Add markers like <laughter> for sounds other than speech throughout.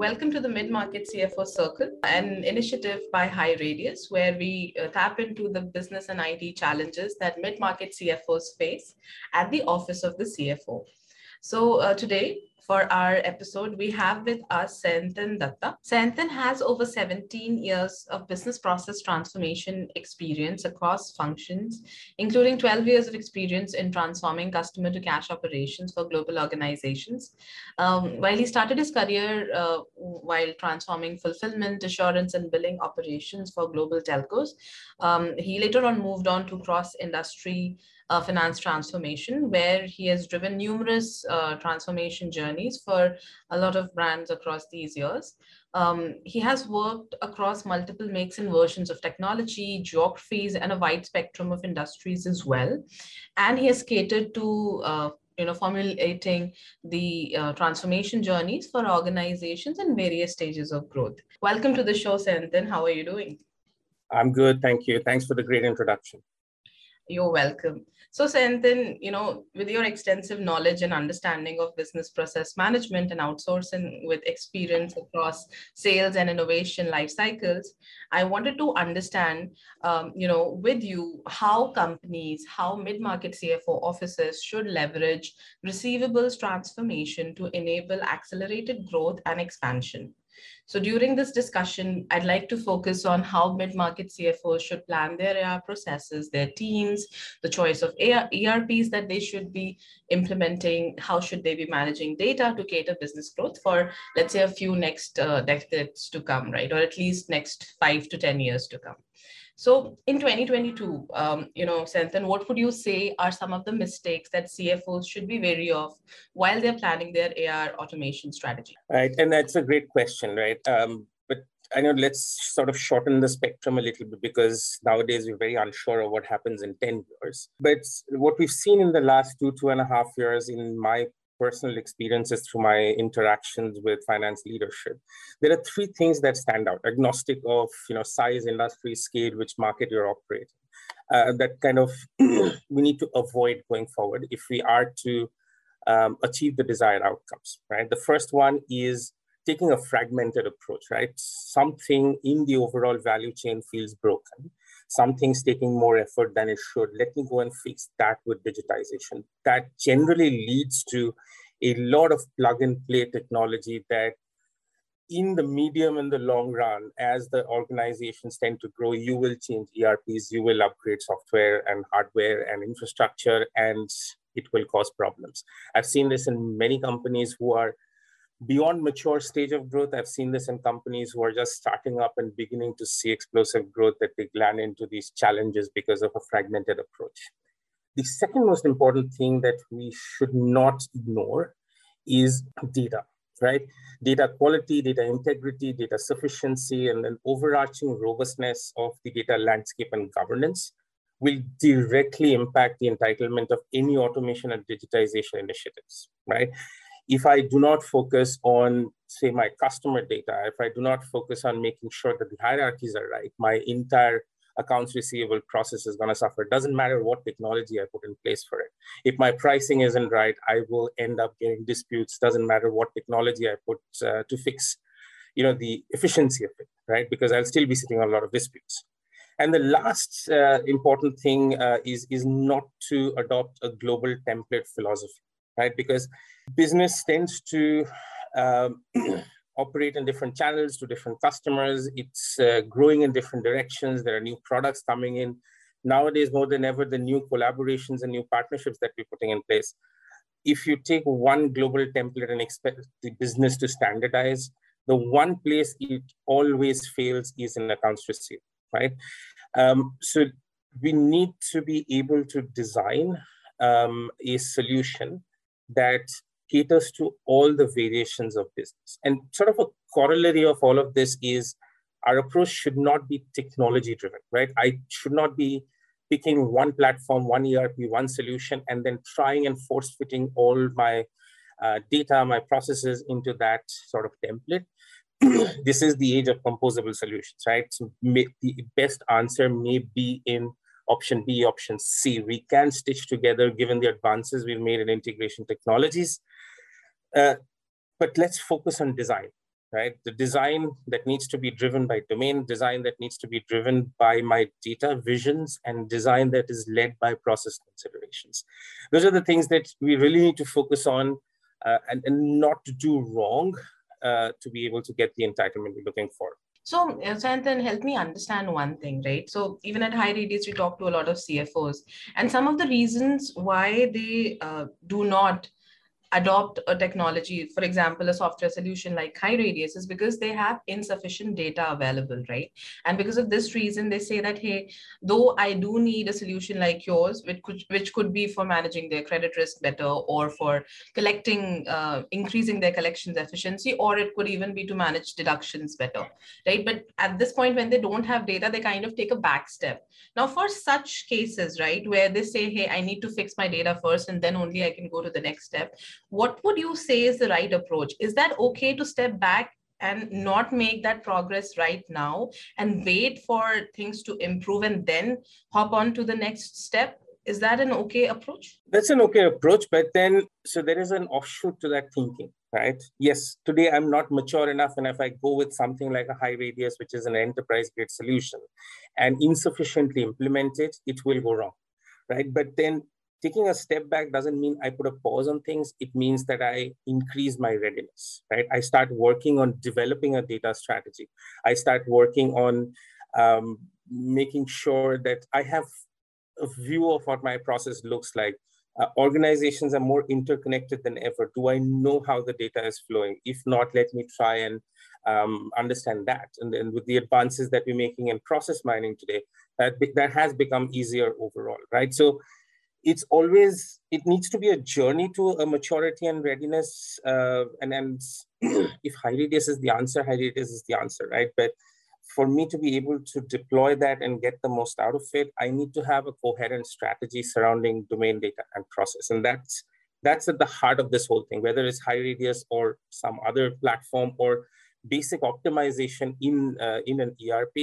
Welcome to the Mid Market CFO Circle, an initiative by HighRadius, where we uh, tap into the business and IT challenges that mid market CFOs face at the office of the CFO. So, uh, today for our episode, we have with us Sayantan Datta. Sayantan has over 17 years of business process transformation experience across functions, including 12 years of experience in transforming customer to cash operations for global organizations. Um, while he started his career uh, while transforming fulfillment, assurance, and billing operations for global telcos, um, he later on moved on to cross industry uh, finance transformation, where he has driven numerous uh, transformation journeys for a lot of brands across these years. Um, he has worked across multiple makes and versions of technology, geographies, and a wide spectrum of industries as well. And he has catered to uh, you know, formulating the uh, transformation journeys for organizations in various stages of growth. Welcome to the show, Sayantan. How are you doing? I'm good, thank you. Thanks for the great introduction. You're welcome. So, Sayantan, you know, with your extensive knowledge and understanding of business process management and outsourcing with experience across sales and innovation life cycles, I wanted to understand, um, you know, with you how companies, how mid-market CFO offices should leverage receivables transformation to enable accelerated growth and expansion. So during this discussion, I'd like to focus on how mid-market CFOs should plan their AR processes, their teams, the choice of AR, ERPs that they should be implementing, how should they be managing data to cater business growth for, let's say, a few next uh, decades to come, right? Or at least next five to 10 years to come. So in 2022, um, you know, Sayantan, what would you say are some of the mistakes that CFOs should be wary of while they're planning their AR automation strategy? Right, and that's a great question, right? Um, but I know let's sort of shorten the spectrum a little bit because nowadays we're very unsure of what happens in 10 years. But what we've seen in the last two, two and a half years, in my personal experiences through my interactions with finance leadership. There are three things that stand out agnostic of you know size industry scale which market you're operating uh, that kind of <clears throat> we need to avoid going forward if we are to um, achieve the desired outcomes right? The first one is taking a fragmented approach right? Something in the overall value chain feels broken something's taking more effort than it should. Let me go and fix that with digitization. That generally leads to a lot of plug and play technology that in the medium and the long run, as the organizations tend to grow, you will change ERPs, you will upgrade software and hardware and infrastructure, and it will cause problems. I've seen this in many companies who are beyond mature stage of growth i've seen this in companies who are just starting up and beginning to see explosive growth that they land into these challenges because of a fragmented approach. The second most important thing that we should not ignore is data right? Data quality data integrity data sufficiency and an overarching robustness of the data landscape and governance will directly impact the entitlement of any automation and digitization initiatives right if I do not focus on, say, my customer data, if I do not focus on making sure that the hierarchies are right, my entire accounts receivable process is going to suffer. It doesn't matter what technology I put in place for it. If my pricing isn't right, I will end up getting disputes. Doesn't matter what technology I put uh, to fix, you know, the efficiency of it, right? Because I'll still be sitting on a lot of disputes. And the last uh, important thing uh, is, is not to adopt a global template philosophy right? Because business tends to um, <clears throat> operate in different channels to different customers. It's uh, growing in different directions. There are new products coming in. Nowadays, more than ever, the new collaborations and new partnerships that we're putting in place. If you take one global template and expect the business to standardize, the one place it always fails is in accounts receivable, right? Um, so we need to be able to design um, a solution that caters to all the variations of business. And sort of a corollary of all of this is our approach should not be technology driven, right? I should not be picking one platform, one ERP, one solution, and then trying and force fitting all my uh, data, my processes into that sort of template. <clears throat> this is the age of composable solutions, right? So may, the best answer may be in option B, option C. We can stitch together given the advances we've made in integration technologies. Uh, but let's focus on design, right? The design that needs to be driven by domain, design that needs to be driven by my data visions, and design that is led by process considerations. Those are the things that we really need to focus on uh, and, and not do wrong uh, to be able to get the entitlement we're looking for. So, uh, Santan, help me understand one thing, right? So, even at HighRadius, we talk to a lot of CFOs, and some of the reasons why they uh, do not adopt a technology, for example, a software solution like HighRadius, is because they have insufficient data available, right? And because of this reason, they say that, hey, though I do need a solution like yours, which could, which could be for managing their credit risk better or for collecting, uh, increasing their collections efficiency, or it could even be to manage deductions better, right? But at this point, when they don't have data, they kind of take a back step. Now, for such cases, right, where they say, hey, I need to fix my data first, and then only I can go to the next step what would you say is the right approach? Is that okay to step back and not make that progress right now and wait for things to improve and then hop on to the next step? Is that an okay approach? That's an okay approach, but then so there is an offshoot to that thinking, right? Yes, today I'm not mature enough, and if I go with something like a HighRadius which is an enterprise grade solution, and insufficiently implement it, it will go wrong, right? But then taking a step back doesn't mean I put a pause on things. It means that I increase my readiness, right? I start working on developing a data strategy. I start working on um, making sure that I have a view of what my process looks like. Uh, organizations are more interconnected than ever. Do I know how the data is flowing? If not, let me try and um, understand that. And then with the advances that we're making in process mining today, that, that has become easier overall, right? So it's always it needs to be a journey to a maturity and readiness uh, and and <clears throat> if HighRadius is the answer HighRadius is the answer right? But for me to be able to deploy that and get the most out of it i need to have a coherent strategy surrounding domain data and process. And that's that's at the heart of this whole thing whether it's HighRadius or some other platform or basic optimization in uh, in an erp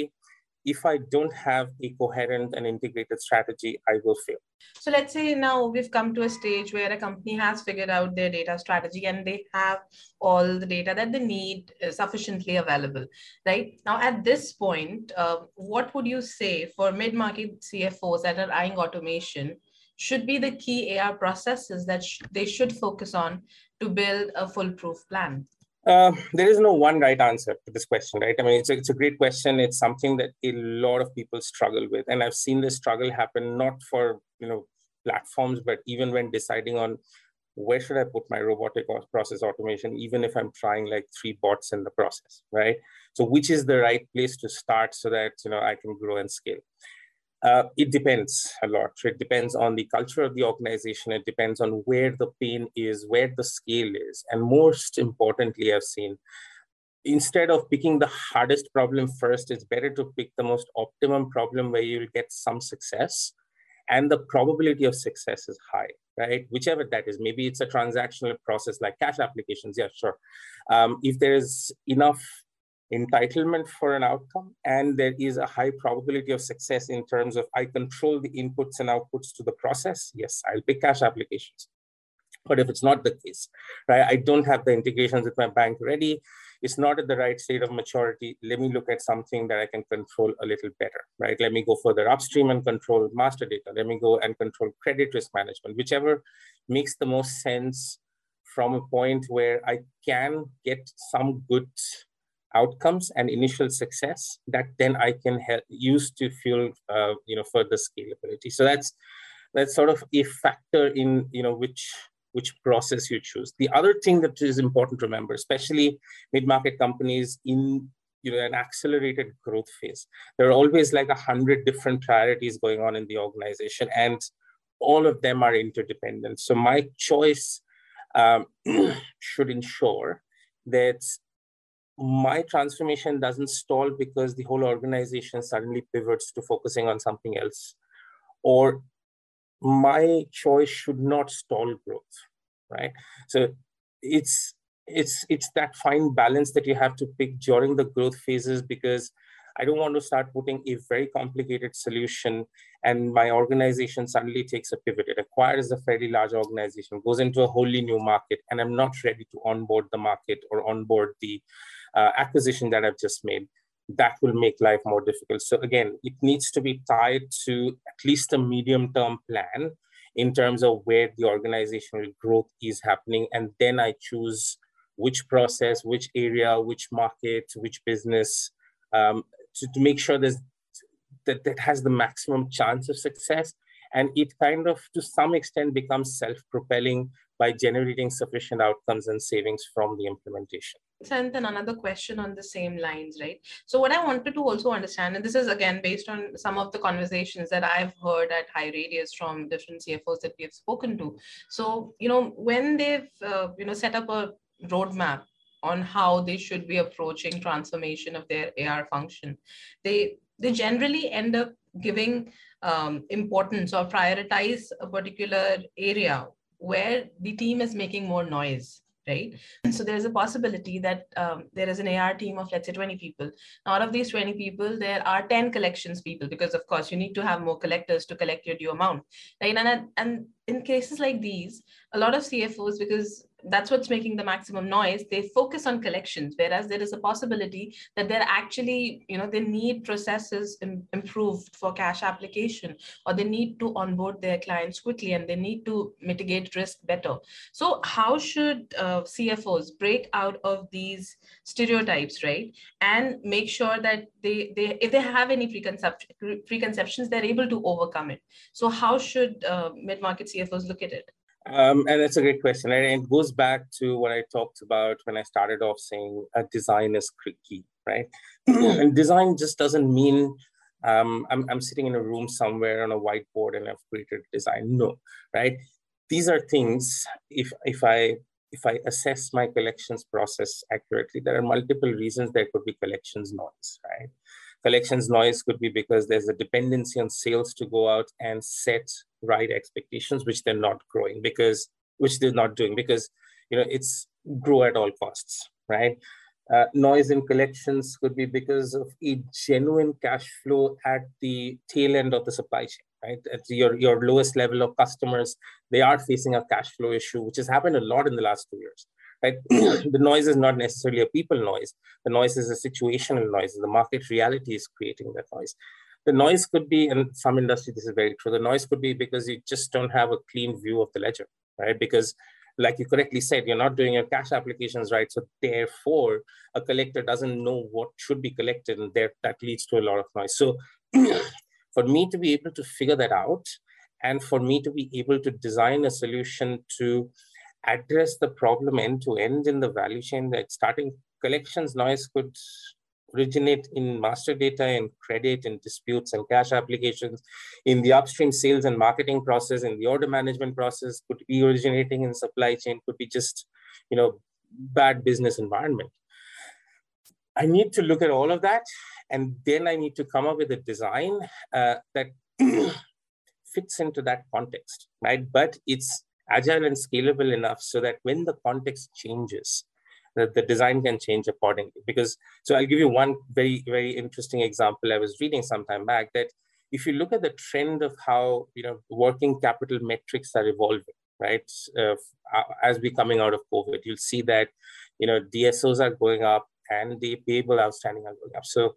if I don't have a coherent and integrated strategy, I will fail. So let's say now we've come to a stage where a company has figured out their data strategy and they have all the data that they need uh, sufficiently available, right? Now, at this point, uh, what would you say for mid-market CFOs that are eyeing automation should be the key AR processes that sh they should focus on to build a foolproof plan? Uh, there is no one right answer to this question, right? I mean, it's a, it's a great question. It's something that a lot of people struggle with, and I've seen this struggle happen not for you know platforms, but even when deciding on where should I put my robotic process automation, even if I'm trying like three bots in the process, right? So, which is the right place to start so that you know I can grow and scale? Uh, it depends a lot. It depends on the culture of the organization. It depends on where the pain is, where the scale is. And most importantly, I've seen instead of picking the hardest problem first, it's better to pick the most optimum problem where you'll get some success. And the probability of success is high, right? Whichever that is. Maybe it's a transactional process like cash applications. Yeah, sure. Um, if there is enough entitlement for an outcome and there is a high probability of success in terms of I control the inputs and outputs to the process, yes, I'll pick cash applications. But if it's not the case, right, I don't have the integrations with my bank ready, it's not at the right state of maturity, let me look at something that I can control a little better, right? Let me go further upstream and control master data. Let me go and control credit risk management, whichever makes the most sense from a point where I can get some good outcomes and initial success that then I can help, use to fuel uh, you know further scalability. So that's that's sort of a factor in you know which which process you choose. The other thing that is important to remember, especially mid-market companies in you know an accelerated growth phase, there are always like a hundred different priorities going on in the organization, and all of them are interdependent. So my choice um, <clears throat> should ensure that my transformation doesn't stall because the whole organization suddenly pivots to focusing on something else. Or my choice should not stall growth right? So it's it's it's that fine balance that you have to pick during the growth phases because i don't want to start putting a very complicated solution and my organization suddenly takes a pivot. It acquires a fairly large organization goes into a wholly new market and i'm not ready to onboard the market or onboard the uh, acquisition that I've just made, that will make life more difficult. So again, it needs to be tied to at least a medium term plan in terms of where the organizational growth is happening. And then I choose which process, which area, which market, which business um, to, to make sure there's, that that has the maximum chance of success. And it kind of, to some extent, becomes self propelling by generating sufficient outcomes and savings from the implementation. And then another question on the same lines, right? So, what I wanted to also understand, and this is again based on some of the conversations that I've heard at HighRadius from different CFOs that we have spoken to. So, you know, when they've, uh, you know, set up a roadmap on how they should be approaching transformation of their AR function, they they generally end up giving um, importance or prioritize a particular area where the team is making more noise right? So there's a possibility that um, there is an AR team of, let's say, 20 people. Now, Out of these 20 people, there are 10 collections people, because of course you need to have more collectors to collect your due amount, right? And, and in cases like these, a lot of CFOs, because that's what's making the maximum noise. They focus on collections whereas there is a possibility that they're actually you know they need processes Im- improved for cash application or they need to onboard their clients quickly and they need to mitigate risk better. So how should uh, cfos break out of these stereotypes right? And make sure that they they if they have any preconception preconceptions they're able to overcome it. So how should uh, mid-market cfos look at it um, and that's a great question. And it goes back to what I talked about when I started off saying a design is key, right? and design just doesn't mean um, I'm, I'm sitting in a room somewhere on a whiteboard and I've created design. No, right? These are things, if, if I if I assess my collections process accurately, there are multiple reasons there could be collections noise, right? Collections noise could be because there's a dependency on sales to go out and set right expectations, which they're not growing because, which they're not doing because, you know, it's grow at all costs, right? Uh, noise in collections could be because of a genuine cash flow at the tail end of the supply chain, right? At your, your lowest level of customers, they are facing a cash flow issue, which has happened a lot in the last two years right? <clears throat> the noise is not necessarily a people noise. The noise is a situational noise. The market reality is creating that noise. The noise could be, in some industry, this is very true. The noise could be because you just don't have a clean view of the ledger, right? Because like you correctly said, you're not doing your cash applications right. So therefore, a collector doesn't know what should be collected, and there that leads to a lot of noise. So <clears throat> for me to be able to figure that out, and for me to be able to design a solution to address the problem end to end in the value chain that starting collections noise could originate in master data and credit and disputes and cash applications in the upstream sales and marketing process in the order management process could be originating in supply chain could be just you know bad business environment. I need to look at all of that and then i need to come up with a design uh, that <clears throat> fits into that context right? But it's agile and scalable enough so that when the context changes, the, the design can change accordingly. Because, so I'll give you one very, very interesting example. I was reading some time back that if you look at the trend of how, you know, working capital metrics are evolving, right? Uh, as we're coming out of COVID, you'll see that, you know, DSOs are going up and the payable outstanding are going up. So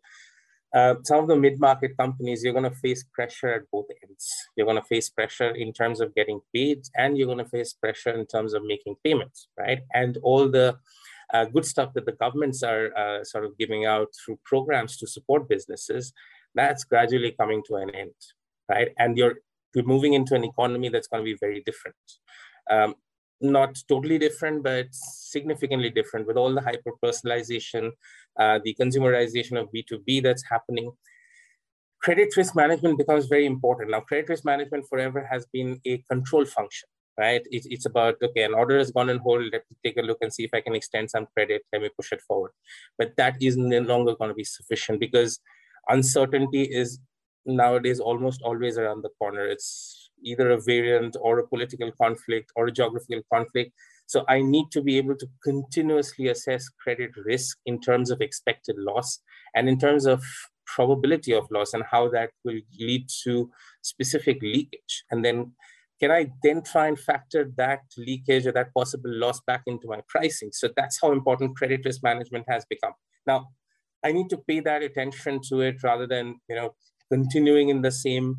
uh, some of the mid-market companies, you're going to face pressure at both ends. You're going to face pressure in terms of getting paid, and you're going to face pressure in terms of making payments, right? And all the uh, good stuff that the governments are uh, sort of giving out through programs to support businesses, that's gradually coming to an end, right? And you're, you're moving into an economy that's going to be very different. Um, not totally different, but significantly different with all the hyper personalization, uh, the consumerization of B2B that's happening. Credit risk management becomes very important. Now, credit risk management forever has been a control function, right? It, it's about, okay, an order has gone on hold. Let me take a look and see if I can extend some credit. Let me push it forward. But that is no longer going to be sufficient because uncertainty is nowadays almost always around the corner. It's either a variant or a political conflict or a geographical conflict. So I need to be able to continuously assess credit risk in terms of expected loss and in terms of probability of loss and how that will lead to specific leakage. And then can I then try and factor that leakage or that possible loss back into my pricing? So that's how important credit risk management has become. Now, I need to pay that attention to it rather than you know continuing in the same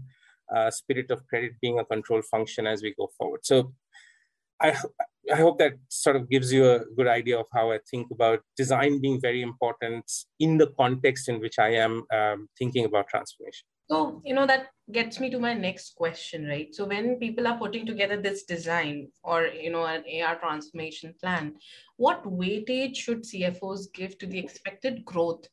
uh, spirit of credit being a control function as we go forward. So I, I hope that sort of gives you a good idea of how I think about design being very important in the context in which I am um, thinking about transformation. So, you know, that gets me to my next question, right? So, when people are putting together this design or, you know, an AR transformation plan, what weightage should CFOs give to the expected growth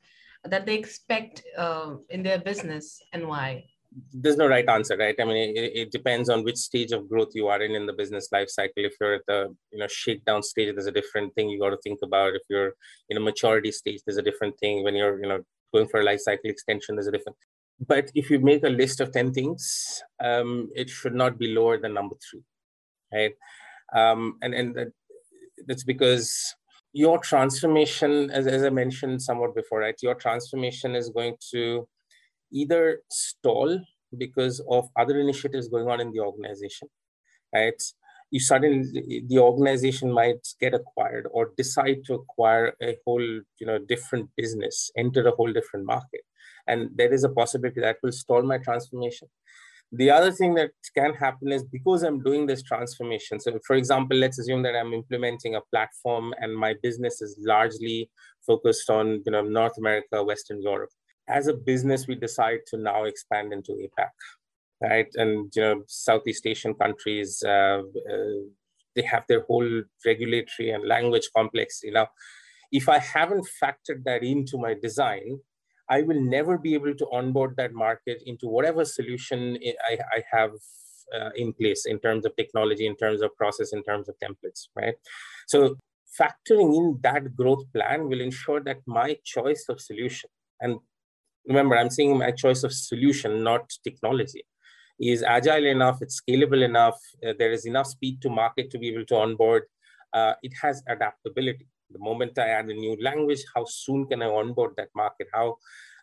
that they expect uh, in their business and why? There's no right answer, right? I mean, it, it, depends on which stage of growth you are in in the business life cycle. If you're at the you know shakedown stage, there's a different thing you got to think about. If you're in a maturity stage, there's a different thing. When you're you know going for a life cycle extension, there's a different but if you make a list of 10 things, um, it should not be lower than number three, right? Um, and and that, that's because your transformation, as, as I mentioned somewhat before, right? Your transformation is going to either stall because of other initiatives going on in the organization, right? You suddenly, the organization might get acquired or decide to acquire a whole, you know, different business, enter a whole different market and there is a possibility that will stall my transformation. The other thing that can happen is because i'm doing this transformation so for example let's assume that i'm implementing a platform and my business is largely focused on you know north america western europe. As a business we decide to now expand into apac right? And you know southeast asian countries uh, uh, they have their whole regulatory and language complex you know. If i haven't factored that into my design I will never be able to onboard that market into whatever solution I, I have uh, in place in terms of technology, in terms of process, in terms of templates, right? So factoring in that growth plan will ensure that my choice of solution, and remember, I'm saying my choice of solution, not technology, is agile enough, it's scalable enough, uh, there is enough speed to market to be able to onboard. Uh, it has adaptability the moment I add a new language, how soon can I onboard that market? How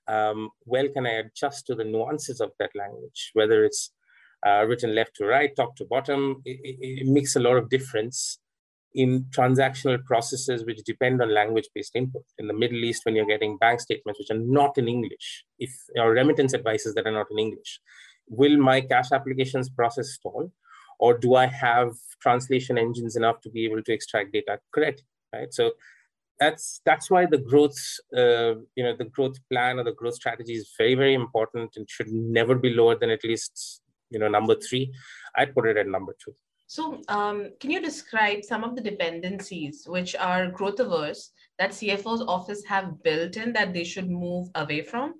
um, well can I adjust to the nuances of that language? Whether it's uh, written left to right, top to bottom, it, it, it, makes a lot of difference in transactional processes which depend on language-based input. In the Middle East, when you're getting bank statements which are not in English, if or remittance advices that are not in English, will my cash applications process stall? Or do I have translation engines enough to be able to extract data correctly? Right? So that's that's why the growth, uh, you know, the growth plan or the growth strategy is very very important and should never be lower than at least you know number three. I'd put it at number two. So, um, can you describe some of the dependencies which are growth averse that CFO's office have built in that they should move away from?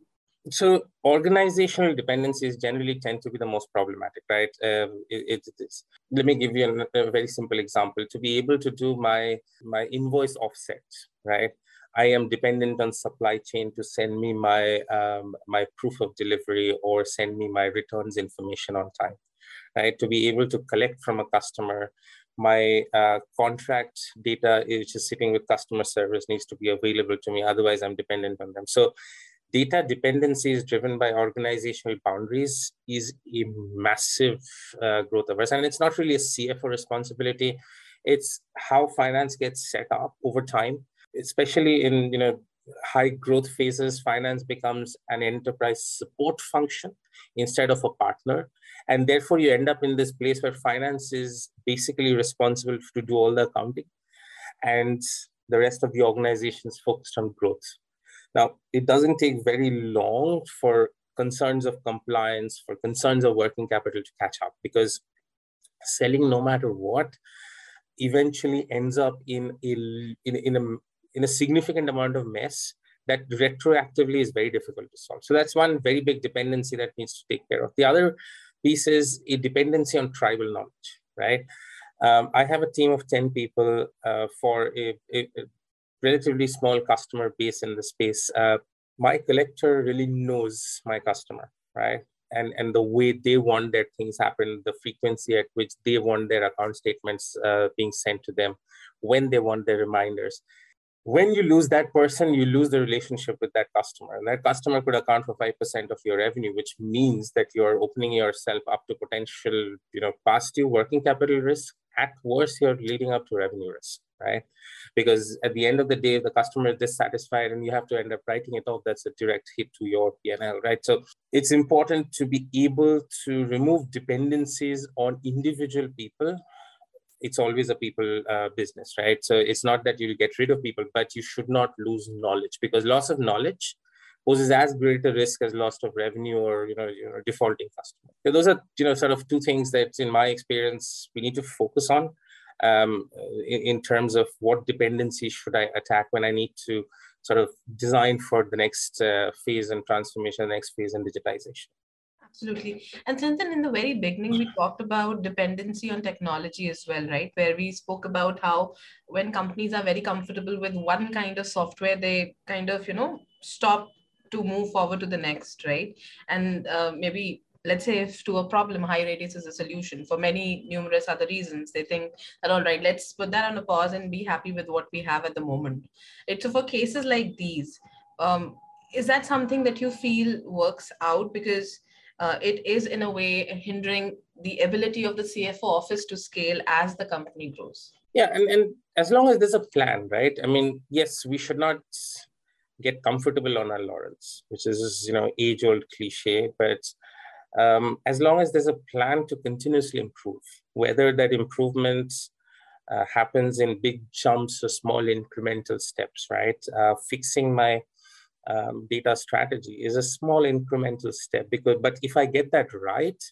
So organizational dependencies generally tend to be the most problematic right? Uh, it, it, let me give you a, a very simple example. To be able to do my my invoice offset right? I am dependent on supply chain to send me my um, my proof of delivery or send me my returns information on time right? To be able to collect from a customer my uh, contract data which is sitting with customer service needs to be available to me. Otherwise i'm dependent on them. So data dependency is driven by organizational boundaries is a massive uh, growth averse and it's not really a cfo responsibility. It's how finance gets set up over time especially in you know high growth phases finance becomes an enterprise support function instead of a partner. And therefore you end up in this place where finance is basically responsible to do all the accounting and the rest of the organization is focused on growth now, it doesn't take very long for concerns of compliance, for concerns of working capital to catch up because selling no matter what eventually ends up in a, in, in, a, in a significant amount of mess that retroactively is very difficult to solve. So that's one very big dependency that needs to take care of. The other piece is a dependency on tribal knowledge, right? Um, I have a team of 10 people uh, for a, a, relatively small customer base in the space, uh, my collector really knows my customer, right? And, and the way they want their things happen, the frequency at which they want their account statements uh, being sent to them, when they want their reminders. when you lose that person, you lose the relationship with that customer. And that customer could account for 5% of your revenue, which means that you're opening yourself up to potential, you know, past due working capital risk. At worst, you're leading up to revenue risk, right? Because at the end of the day, the customer is dissatisfied and you have to end up writing it off. That's a direct hit to your PNL, right? So it's important to be able to remove dependencies on individual people it's always a people uh, business, right? So it's not that you'll get rid of people, but you should not lose knowledge because loss of knowledge poses as great a risk as loss of revenue or you know, you know defaulting customer. So those are you know sort of two things that, in my experience, we need to focus on um, in, in terms of what dependency should I attack when I need to sort of design for the next uh, phase and transformation, the next phase in digitization. Absolutely. And since then, in the very beginning, we talked about dependency on technology as well, right? Where we spoke about how when companies are very comfortable with one kind of software, they kind of, you know, stop to move forward to the next, right? And uh, maybe let's say if to a problem HighRadius is a solution for many numerous other reasons they think that all right let's put that on a pause and be happy with what we have at the moment it's so for cases like these um, is that something that you feel works out because uh, it is in a way hindering the ability of the CFO office to scale as the company grows. Yeah, and, and as long as there's a plan, right? I mean, yes, we should not get comfortable on our laurels, which is you know age-old cliche, but um, as long as there's a plan to continuously improve, whether that improvement uh, happens in big jumps or small incremental steps, right? Uh, fixing my um, data strategy is a small incremental step because but if i get that right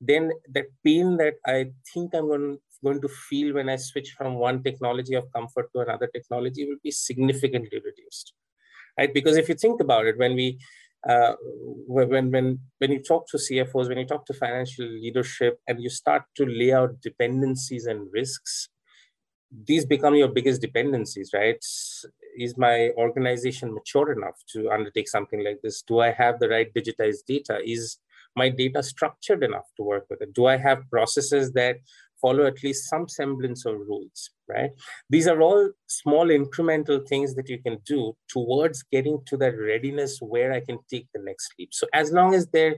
then that pain that i think i'm going, going to feel when i switch from one technology of comfort to another technology will be significantly reduced right because if you think about it when we uh, when when when you talk to CFOs, when you talk to financial leadership, and you start to lay out dependencies and risks, these become your biggest dependencies, right? is my organization mature enough to undertake something like this? Do I have the right digitized data? Is my data structured enough to work with it? Do I have processes that follow at least some semblance of rules, right? These are all small incremental things that you can do towards getting to that readiness where I can take the next leap. So as long as there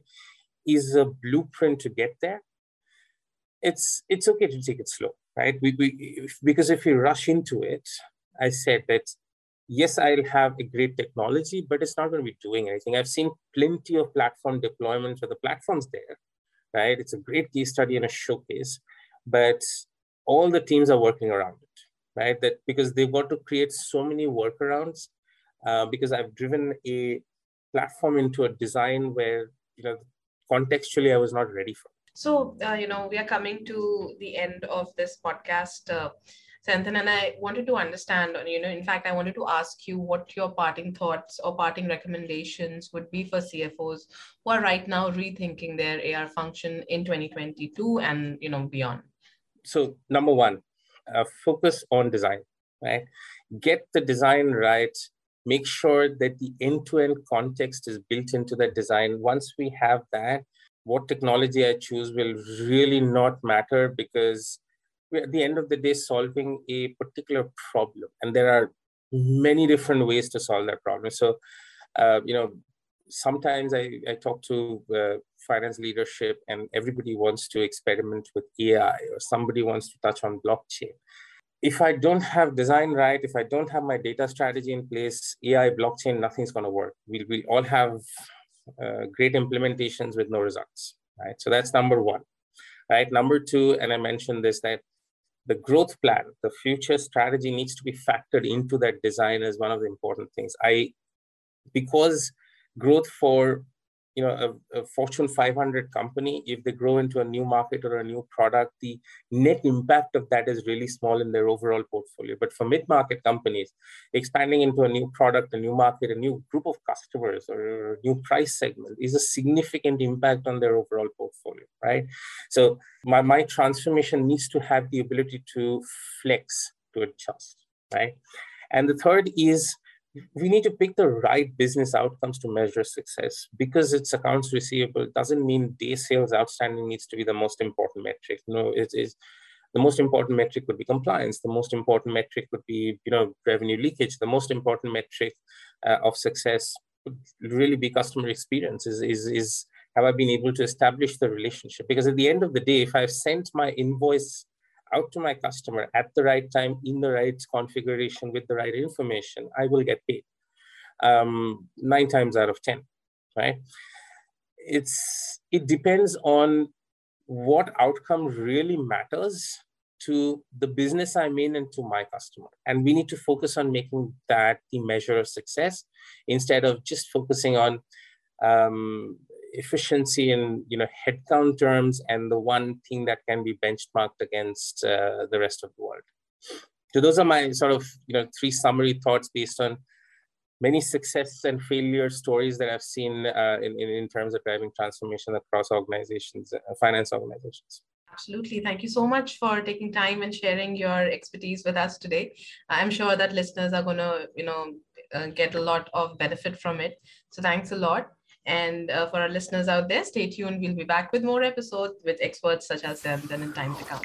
is a blueprint to get there, it's it's okay to take it slow, right? We, we because if you rush into it, I said that yes, I'll have a great technology, but it's not going to be doing anything. I've seen plenty of platform deployments where the platform's there, right? It's a great case study and a showcase, but all the teams are working around it, right? That because they've got to create so many workarounds. Uh, because I've driven a platform into a design where you know contextually I was not ready for. It. So uh, you know we are coming to the end of this podcast. Uh, Santhan, and I wanted to understand, you know, in fact, I wanted to ask you what your parting thoughts or parting recommendations would be for CFOs who are right now rethinking their AR function in 2022 and, you know, beyond. So number one, uh, focus on design, right? Get the design right. Make sure that the end-to-end context is built into that design. Once we have that, what technology I choose will really not matter because we're at the end of the day solving a particular problem and there are many different ways to solve that problem so uh, you know sometimes i, I talk to uh, finance leadership and everybody wants to experiment with ai or somebody wants to touch on blockchain. If i don't have design right if i don't have my data strategy in place ai blockchain nothing's going to work. We'll, we'll all have uh, great implementations with no results right? So that's number one right? Number two and i mentioned this that the growth plan, the future strategy needs to be factored into that design as one of the important things. I, because growth for you know a, a, fortune 500 company if they grow into a new market or a new product the net impact of that is really small in their overall portfolio. But for mid-market companies expanding into a new product a new market a new group of customers or a new price segment is a significant impact on their overall portfolio right? So my, my transformation needs to have the ability to flex to adjust right? And the third is we need to pick the right business outcomes to measure success. Because it's accounts receivable doesn't mean day sales outstanding needs to be the most important metric. No it is the most important metric would be compliance. The most important metric would be you know revenue leakage. The most important metric uh, of success would really be customer experience is, is is have i been able to establish the relationship. Because at the end of the day if i've sent my invoice out to my customer at the right time in the right configuration with the right information i will get paid um, nine times out of ten right it's it depends on what outcome really matters to the business I'm in and to my customer. And we need to focus on making that the measure of success instead of just focusing on um, efficiency in you know headcount terms and the one thing that can be benchmarked against uh, the rest of the world. So those are my sort of you know three summary thoughts based on many success and failure stories that I've seen uh, in, in, in terms of driving transformation across organizations, uh, finance organizations. Absolutely. Thank you so much for taking time and sharing your expertise with us today. I'm sure that listeners are going to, you know, uh, get a lot of benefit from it. So thanks a lot. And uh, for our listeners out there, stay tuned. We'll be back with more episodes with experts such as them then in time to come.